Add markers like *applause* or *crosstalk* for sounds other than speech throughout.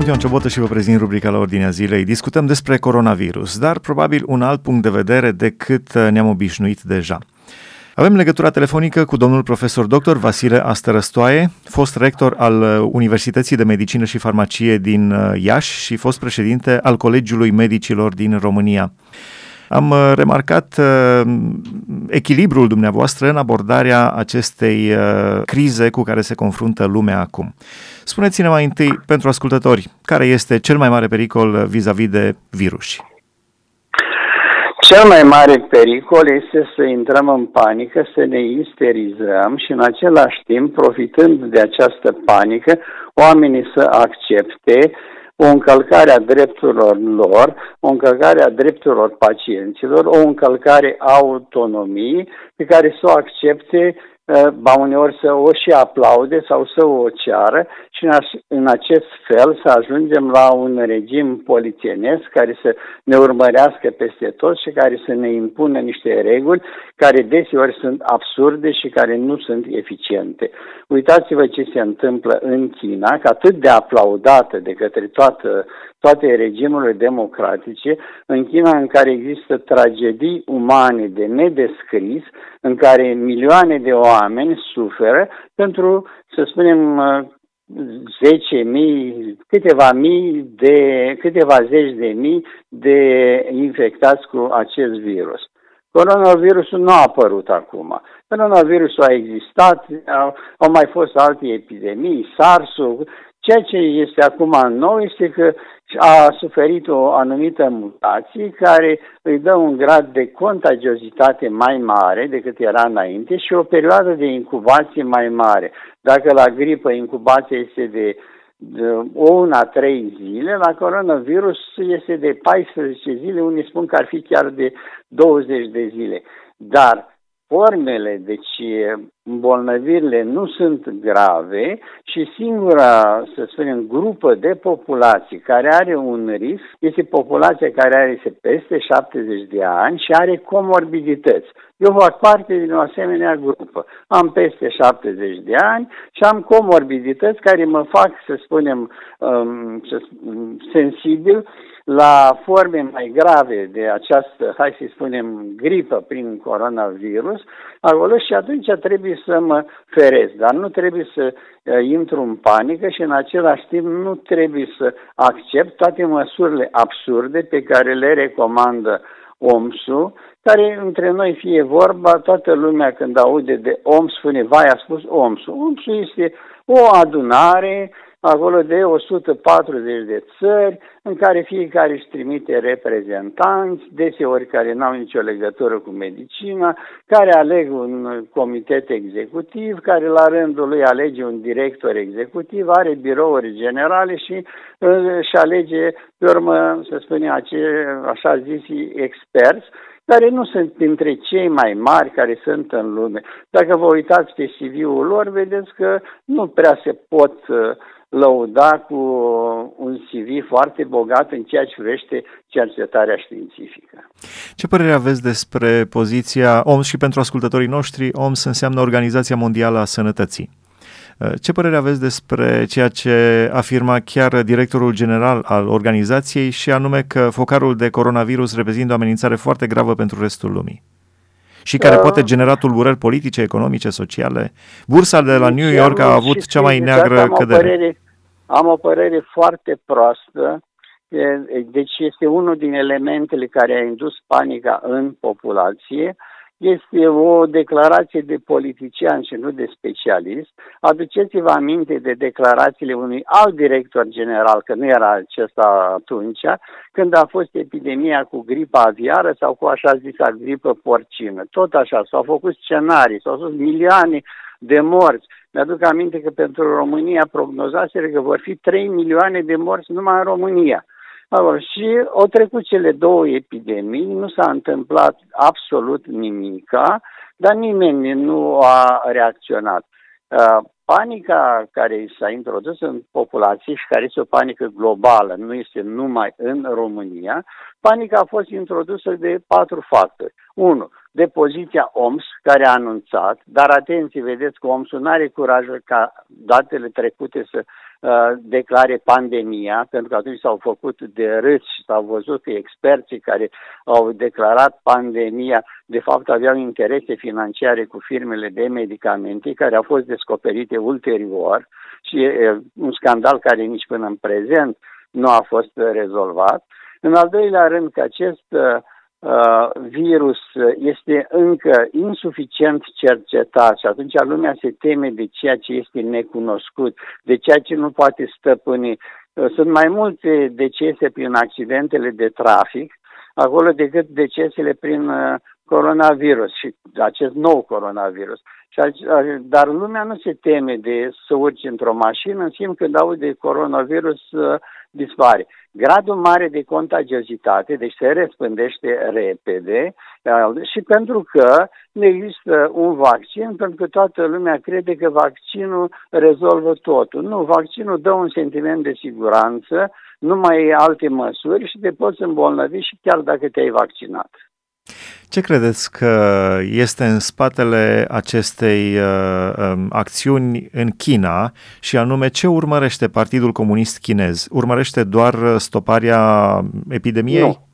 Sunt Ion Ciobotă și vă prezint rubrica la Ordinea Zilei. Discutăm despre coronavirus, dar probabil un alt punct de vedere decât ne-am obișnuit deja. Avem legătura telefonică cu domnul profesor dr. Vasile Astărăstoaie, fost rector al Universității de Medicină și Farmacie din Iași și fost președinte al Colegiului Medicilor din România. Am uh, remarcat uh, echilibrul dumneavoastră în abordarea acestei uh, crize cu care se confruntă lumea acum. Spuneți-ne mai întâi, pentru ascultători, care este cel mai mare pericol vis-a-vis de virus? Cel mai mare pericol este să intrăm în panică, să ne isterizăm și în același timp, profitând de această panică, oamenii să accepte o încălcare a drepturilor lor, o încălcare a drepturilor pacienților, o încălcare a autonomiei pe care să o accepte Uh, ba uneori să o și aplaude sau să o ceară și în acest fel să ajungem la un regim polițienesc care să ne urmărească peste tot și care să ne impună niște reguli care deseori sunt absurde și care nu sunt eficiente. Uitați-vă ce se întâmplă în China, că atât de aplaudată de către toată toate regimurile democratice, în China în care există tragedii umane de nedescris, în care milioane de oameni suferă pentru, să spunem, zece mii, câteva mii de, câteva zeci de mii de infectați cu acest virus. Coronavirusul nu a apărut acum. Coronavirusul a existat, au, au mai fost alte epidemii, SARS-ul. Ceea ce este acum nou este că a suferit o anumită mutație care îi dă un grad de contagiozitate mai mare decât era înainte și o perioadă de incubație mai mare. Dacă la gripă incubația este de o una, trei zile, la coronavirus este de 14 zile, unii spun că ar fi chiar de 20 de zile. Dar formele, deci îmbolnăvirile nu sunt grave și singura, să spunem, grupă de populație care are un risc este populația care are peste 70 de ani și are comorbidități. Eu fac parte din o asemenea grupă. Am peste 70 de ani și am comorbidități care mă fac, să spunem, um, sensibil la forme mai grave de această, hai să spunem, gripă prin coronavirus, acolo și atunci trebuie să mă feresc, dar nu trebuie să uh, intru în panică și în același timp nu trebuie să accept toate măsurile absurde pe care le recomandă OMS-ul, care între noi fie vorba, toată lumea când aude de OMS spune, vai, a spus OMS-ul. OMS-ul este o adunare acolo de 140 de țări, în care fiecare își trimite reprezentanți, deseori care n-au nicio legătură cu medicina, care aleg un comitet executiv, care la rândul lui alege un director executiv, are birouri generale și își alege, pe urmă, să spunem, așa zis, experți, care nu sunt dintre cei mai mari care sunt în lume. Dacă vă uitați pe CV-ul lor, vedeți că nu prea se pot uh, lăuda cu un CV foarte bogat în ceea ce privește cercetarea științifică. Ce părere aveți despre poziția OMS și pentru ascultătorii noștri? OMS înseamnă Organizația Mondială a Sănătății. Ce părere aveți despre ceea ce afirma chiar directorul general al organizației și anume că focarul de coronavirus reprezintă o amenințare foarte gravă pentru restul lumii? Și care uh, poate genera tulburări politice, economice, sociale. Bursa de la New York a avut cea mai neagră am cădere. O părere, am o părere foarte proastă, deci este unul din elementele care a indus panica în populație, este o declarație de politician și nu de specialist. Aduceți-vă aminte de declarațiile unui alt director general, că nu era acesta atunci, când a fost epidemia cu gripa aviară sau cu așa zisa gripă porcină. Tot așa, s-au făcut scenarii, s-au spus milioane de morți. Mi-aduc aminte că pentru România prognozaseră că vor fi 3 milioane de morți numai în România. Și au trecut cele două epidemii, nu s-a întâmplat absolut nimica, dar nimeni nu a reacționat. Uh, panica care s-a introdus în populație și care este o panică globală, nu este numai în România, panica a fost introdusă de patru factori. Unu, de poziția OMS, care a anunțat, dar atenție, vedeți că OMS nu are curajul ca datele trecute să uh, declare pandemia, pentru că atunci s-au făcut de râs și s-au văzut că experții care au declarat pandemia, de fapt aveau interese financiare cu firmele de medicamente, care au fost descoperite ulterior și uh, un scandal care nici până în prezent nu a fost rezolvat. În al doilea rând că acest uh, Uh, virus este încă insuficient cercetat și atunci lumea se teme de ceea ce este necunoscut, de ceea ce nu poate stăpâni. Uh, sunt mai multe decese prin accidentele de trafic acolo decât decesele prin uh, coronavirus și acest nou coronavirus. Dar lumea nu se teme de să urci într-o mașină, în schimb când aude coronavirus dispare. Gradul mare de contagiozitate, deci se răspândește repede uh, și pentru că nu există un vaccin, pentru că toată lumea crede că vaccinul rezolvă totul. Nu, vaccinul dă un sentiment de siguranță, nu mai e alte măsuri și te poți îmbolnăvi și chiar dacă te-ai vaccinat. Ce credeți că este în spatele acestei uh, um, acțiuni în China și anume ce urmărește Partidul Comunist Chinez? Urmărește doar stoparea epidemiei? Nu.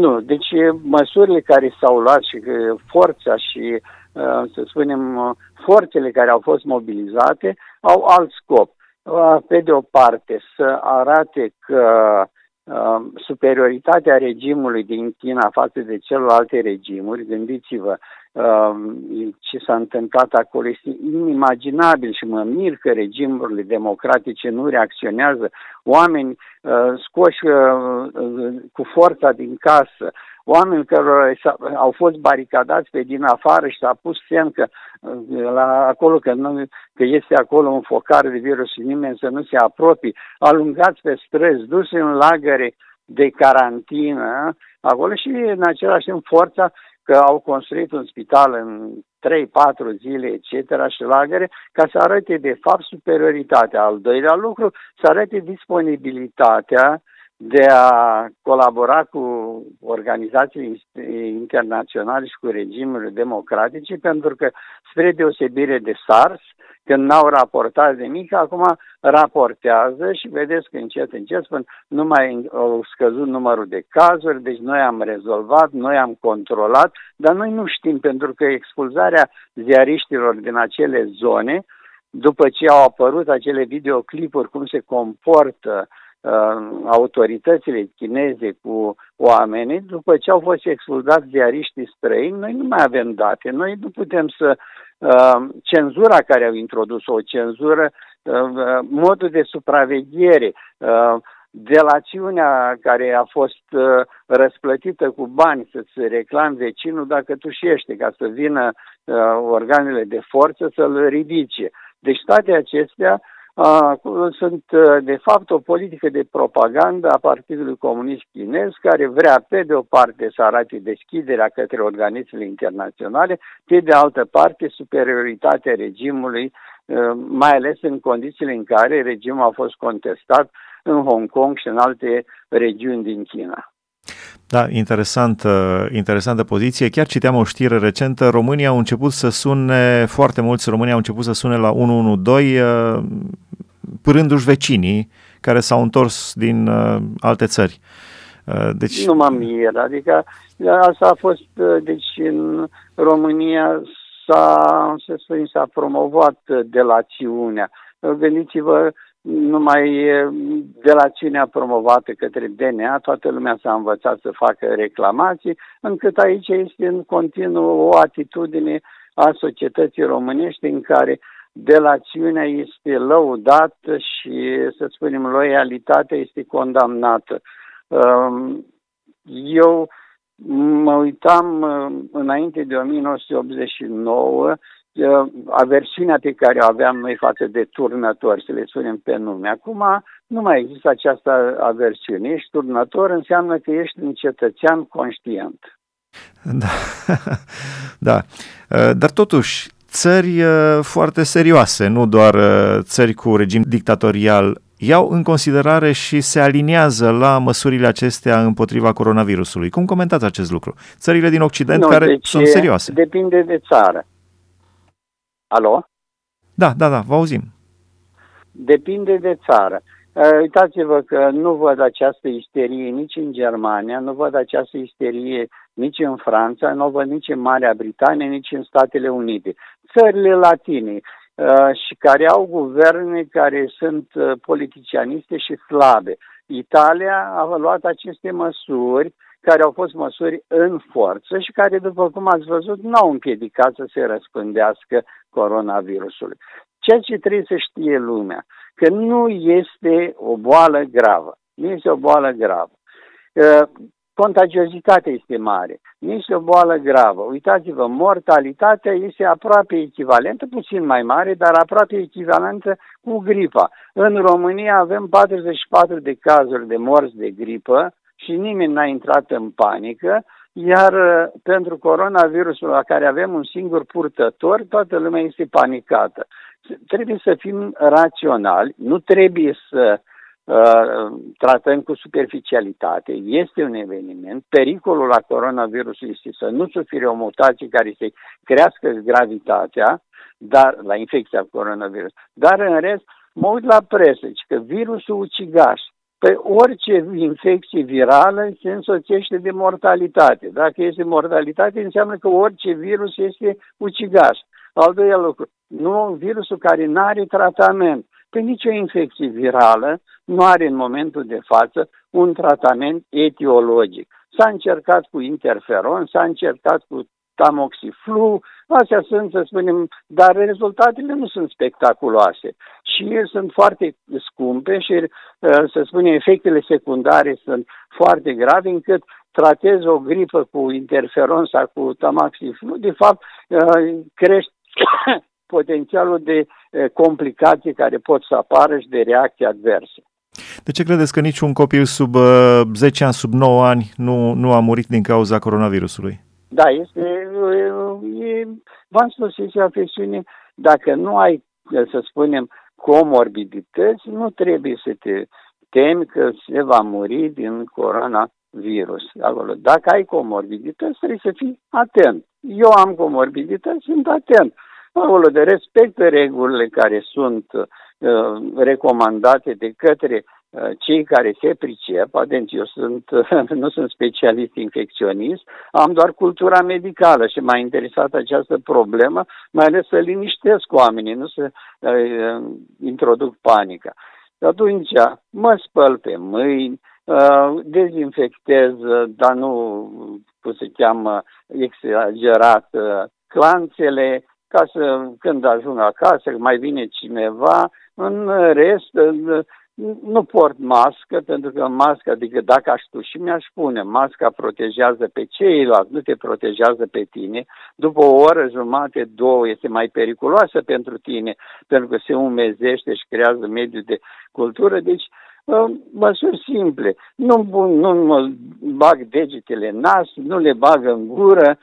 Nu, deci măsurile care s-au luat și forța și, uh, să spunem, forțele care au fost mobilizate au alt scop. Uh, pe de o parte, să arate că Um, superioritatea regimului din China față de celelalte regimuri, gândiți-vă um, ce s-a întâmplat acolo, este inimaginabil și mă mir că regimurile democratice nu reacționează. Oameni uh, scoși uh, cu forța din casă, oameni care au fost baricadați pe din afară și s-a pus semn că la acolo că, nu, că este acolo un focar de virus și nimeni să nu se apropie, alungați pe străzi, duși în lagăre de carantină acolo și în același timp forța că au construit un spital în 3-4 zile, etc. și lagăre, ca să arate de fapt superioritatea. Al doilea lucru, să arate disponibilitatea de a colabora cu organizații internaționale și cu regimurile democratice, pentru că, spre deosebire de SARS, când n-au raportat de mic, acum raportează și vedeți că încet, încet spun, nu mai au scăzut numărul de cazuri, deci noi am rezolvat, noi am controlat, dar noi nu știm, pentru că expulzarea ziariștilor din acele zone, după ce au apărut acele videoclipuri, cum se comportă uh, autoritățile chineze cu oamenii, după ce au fost expulzați ziariștii străini, noi nu mai avem date. Noi nu putem să... Uh, cenzura care au introdus-o, o cenzură, uh, modul de supraveghere, uh, delațiunea care a fost uh, răsplătită cu bani să-ți reclami vecinul dacă tușește, ca să vină uh, organele de forță să-l ridice. Deci toate acestea sunt de fapt o politică de propagandă a Partidului Comunist Chinez care vrea pe de o parte să arate deschiderea către organismele internaționale, pe de altă parte superioritatea regimului, mai ales în condițiile în care regimul a fost contestat în Hong Kong și în alte regiuni din China. Da, interesant, interesantă poziție. Chiar citeam o știre recentă. România au început să sune, foarte mulți români au început să sune la 112, uh, părându-și vecinii care s-au întors din uh, alte țări. Uh, deci... Nu mă mir, adică asta a fost, deci în România s-a, să spun, s-a promovat delațiunea. Gândiți-vă numai de la cine a promovat către DNA, toată lumea s-a învățat să facă reclamații, încât aici este în continuu o atitudine a societății românești în care delațiunea este lăudată și, să spunem, loialitatea este condamnată. Um, eu mă uitam uh, înainte de 1989 aversiunea pe care o aveam noi față de turnători, să le spunem pe nume. Acum nu mai există această aversiune. Ești turnător înseamnă că ești un cetățean conștient. Da, *laughs* da. Dar totuși, țări foarte serioase, nu doar țări cu regim dictatorial, iau în considerare și se aliniază la măsurile acestea împotriva coronavirusului. Cum comentați acest lucru? Țările din Occident nu, care deci sunt serioase. Depinde de țară. Alo? Da, da, da, vă auzim. Depinde de țară. Uh, uitați-vă că nu văd această isterie nici în Germania, nu văd această isterie nici în Franța, nu văd nici în Marea Britanie, nici în Statele Unite. Țările latine uh, și care au guverne care sunt uh, politicianiste și slabe. Italia a luat aceste măsuri care au fost măsuri în forță și care, după cum ați văzut, nu au împiedicat să se răspândească coronavirusului. Ceea ce trebuie să știe lumea, că nu este o boală gravă. Nu este o boală gravă. Contagiozitatea este mare. Nu este o boală gravă. Uitați-vă, mortalitatea este aproape echivalentă, puțin mai mare, dar aproape echivalentă cu gripa. În România avem 44 de cazuri de morți de gripă și nimeni n-a intrat în panică, iar pentru coronavirusul la care avem un singur purtător, toată lumea este panicată trebuie să fim raționali, nu trebuie să uh, tratăm cu superficialitate. Este un eveniment. Pericolul la coronavirus este să nu sufere o mutație care să crească gravitatea, dar la infecția coronavirus. Dar în rest, mă uit la presă, că virusul ucigaș, pe orice infecție virală se însoțește de mortalitate. Dacă este mortalitate, înseamnă că orice virus este ucigaș. Al doilea lucru, nu virusul care nu are tratament. Pe nicio infecție virală nu are în momentul de față un tratament etiologic. S-a încercat cu interferon, s-a încercat cu tamoxiflu, astea sunt, să spunem, dar rezultatele nu sunt spectaculoase și sunt foarte scumpe și, uh, să spunem, efectele secundare sunt foarte grave încât tratezi o gripă cu interferon sau cu tamoxiflu, de fapt uh, crește *coughs* potențialul de complicații care pot să apară și de reacții adverse. De ce credeți că niciun copil sub 10 ani, sub 9 ani nu, nu a murit din cauza coronavirusului? Da, este, e, v-am spus, este o afecțiune, dacă nu ai, să spunem, comorbidități, nu trebuie să te temi că se va muri din coronavirus. Acolo. Dacă ai comorbidități, trebuie să fii atent. Eu am comorbidități, sunt atent acolo de respectă regulile care sunt uh, recomandate de către uh, cei care se pricep, atenți, eu sunt, *laughs* nu sunt specialist infecționist, am doar cultura medicală și m-a interesat această problemă, mai ales să liniștesc oamenii, nu să uh, introduc panica. Atunci mă spăl pe mâini, uh, dezinfectez, dar nu, cum se cheamă, exagerat, uh, clanțele, ca să, când ajung acasă, mai vine cineva, în rest, nu port mască, pentru că masca, adică dacă aș și mi-aș spune, masca protejează pe ceilalți, nu te protejează pe tine. După o oră, jumate, două, este mai periculoasă pentru tine, pentru că se umezește și creează mediul de cultură. Deci, măsuri simple. Nu, nu mă bag degetele în nas, nu le bag în gură.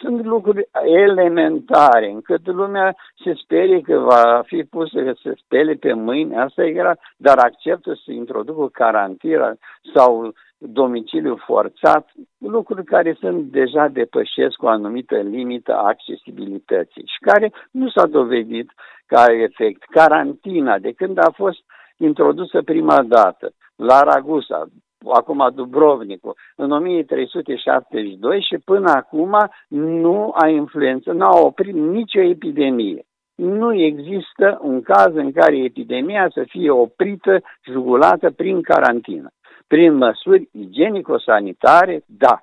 Sunt lucruri elementare, încât lumea se sperie că va fi pusă să se spele pe mâini, asta e grav, dar acceptă să introducă carantină sau domiciliu forțat, lucruri care sunt deja depășesc o anumită limită a accesibilității și care nu s-a dovedit ca efect. Carantina, de când a fost introdusă prima dată la Ragusa, acum Dubrovnicul, în 1372 și până acum nu a influență, nu a oprit nicio epidemie. Nu există un caz în care epidemia să fie oprită, jugulată prin carantină. Prin măsuri igienico-sanitare, da,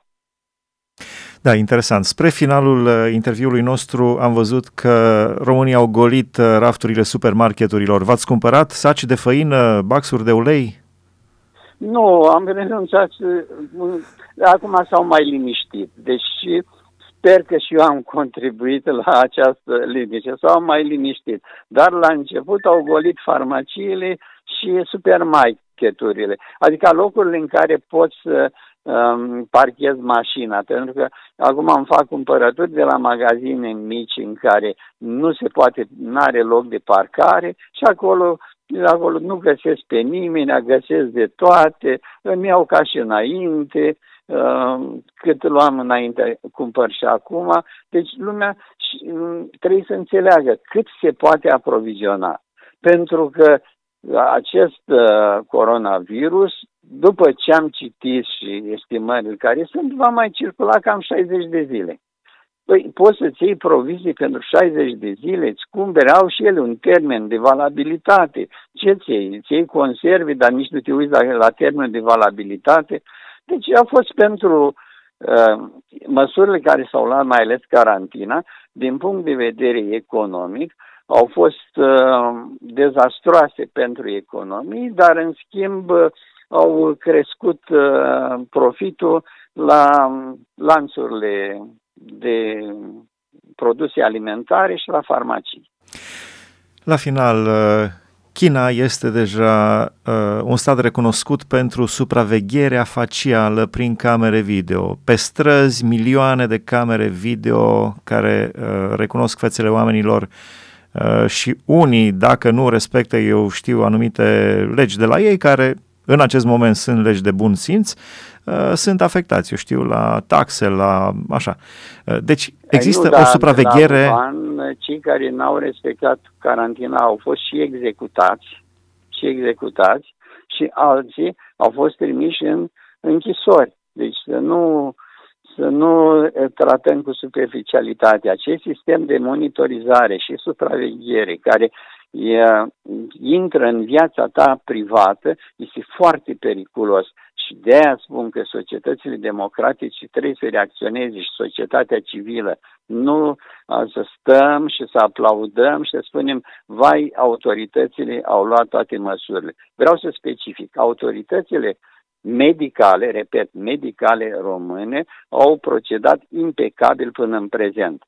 da, interesant. Spre finalul uh, interviului nostru am văzut că românii au golit uh, rafturile supermarketurilor. V-ați cumpărat saci de făină, baxuri de ulei? Nu, am renunțat. Uh, acum s-au mai liniștit. Deci sper că și eu am contribuit la această liniște. S-au mai liniștit. Dar la început au golit farmaciile și supermarketurile. Adică locurile în care poți să um, parchez mașina, pentru că acum îmi fac cumpărături de la magazine mici în care nu se poate, nu are loc de parcare și acolo acolo nu găsesc pe nimeni, găsesc de toate, îmi iau ca și înainte, uh, cât luam înainte, cumpăr și acum. Deci lumea um, trebuie să înțeleagă cât se poate aproviziona. pentru că acest uh, coronavirus, după ce am citit și estimările care sunt, va mai circula cam 60 de zile. Păi poți să-ți iei provizii pentru 60 de zile, îți cumperi, au și ele un termen de valabilitate. Ce ți iei? Îți iei conserve, dar nici nu te uiți la, la termen de valabilitate. Deci a fost pentru uh, măsurile care s-au luat, mai ales carantina, din punct de vedere economic, au fost uh, dezastroase pentru economii, dar în schimb uh, au crescut uh, profitul la lanțurile de produse alimentare și la farmacii. La final, uh, China este deja uh, un stat recunoscut pentru supravegherea facială prin camere video. Pe străzi, milioane de camere video care uh, recunosc fețele oamenilor uh, și unii, dacă nu respectă, eu știu, anumite legi de la ei, care în acest moment sunt legi de bun simț, uh, sunt afectați, eu știu, la taxe, la așa. Uh, deci există nu, o supraveghere... La an, cei care n-au respectat carantina au fost și executați, și executați și alții au fost trimiși în închisori. Deci să nu, să nu tratăm cu superficialitate. Acest sistem de monitorizare și supraveghere care e, intră în viața ta privată este foarte periculos. Și de aia spun că societățile democratice trebuie să reacționeze și societatea civilă. Nu să stăm și să aplaudăm și să spunem, vai, autoritățile au luat toate măsurile. Vreau să specific, autoritățile medicale, repet, medicale române, au procedat impecabil până în prezent.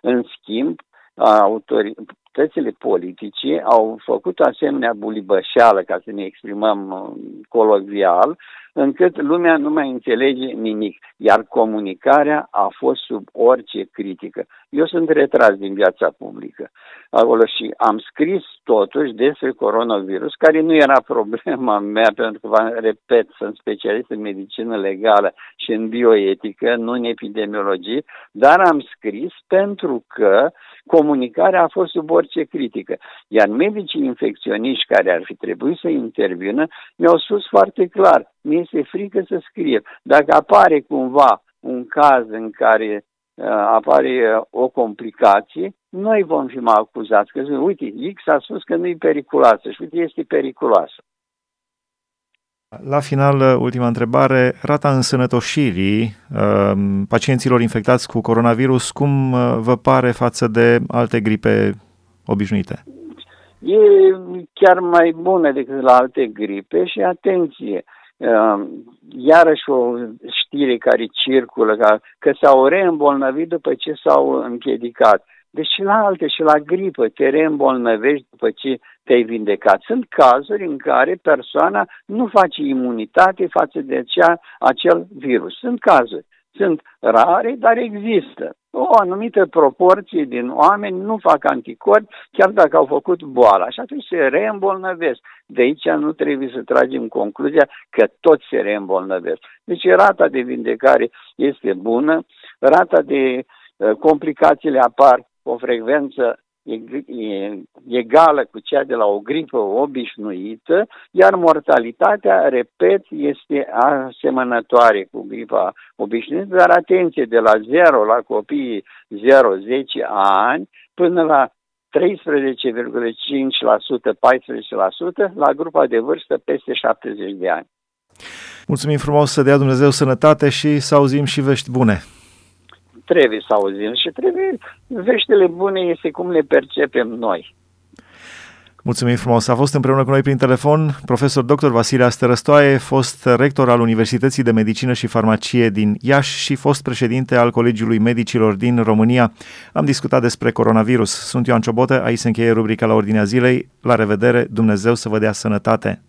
În schimb, autoritățile politice au făcut asemenea bulibășeală, ca să ne exprimăm uh, colovial, încât lumea nu mai înțelege nimic, iar comunicarea a fost sub orice critică. Eu sunt retras din viața publică acolo și am scris totuși despre coronavirus, care nu era problema mea, *laughs* pentru că, vă repet, sunt specialist în medicină legală și în bioetică, nu în epidemiologie, dar am scris pentru că comunicarea a fost sub orice critică. Iar medicii infecționiști care ar fi trebuit să intervină mi-au spus foarte clar, mi este frică să scrie. Dacă apare cumva un caz în care uh, apare uh, o complicație, noi vom fi mai acuzați că, uite, X a spus că nu e periculoasă și uite, este periculoasă. La final, uh, ultima întrebare, rata însănătoșirii uh, pacienților infectați cu coronavirus, cum uh, vă pare față de alte gripe obișnuite? E chiar mai bună decât la alte gripe și atenție, uh, iarăși o știre care circulă, că, că s-au reîmbolnăvit după ce s-au împiedicat. Deci și la alte, și la gripă, te reîmbolnăvești după ce te-ai vindecat. Sunt cazuri în care persoana nu face imunitate față de acea, acel virus. Sunt cazuri. Sunt rare, dar există. O anumită proporție din oameni nu fac anticorpi, chiar dacă au făcut boala și atunci se reîmbolnăvesc. De aici nu trebuie să tragem concluzia că toți se reîmbolnăvesc. Deci rata de vindecare este bună, rata de uh, complicațiile apar cu o frecvență egală cu cea de la o gripă obișnuită, iar mortalitatea, repet, este asemănătoare cu gripa obișnuită, dar atenție, de la 0 la copiii 0-10 ani până la 13,5%, 14% la grupa de vârstă peste 70 de ani. Mulțumim frumos să dea Dumnezeu sănătate și să auzim și vești bune trebuie să auzim și trebuie, veștile bune este cum le percepem noi. Mulțumim frumos. A fost împreună cu noi prin telefon profesor dr. Vasile Astărăstoaie, fost rector al Universității de Medicină și Farmacie din Iași și fost președinte al Colegiului Medicilor din România. Am discutat despre coronavirus. Sunt Ioan Ciobotă, aici se încheie rubrica la ordinea zilei. La revedere, Dumnezeu să vă dea sănătate!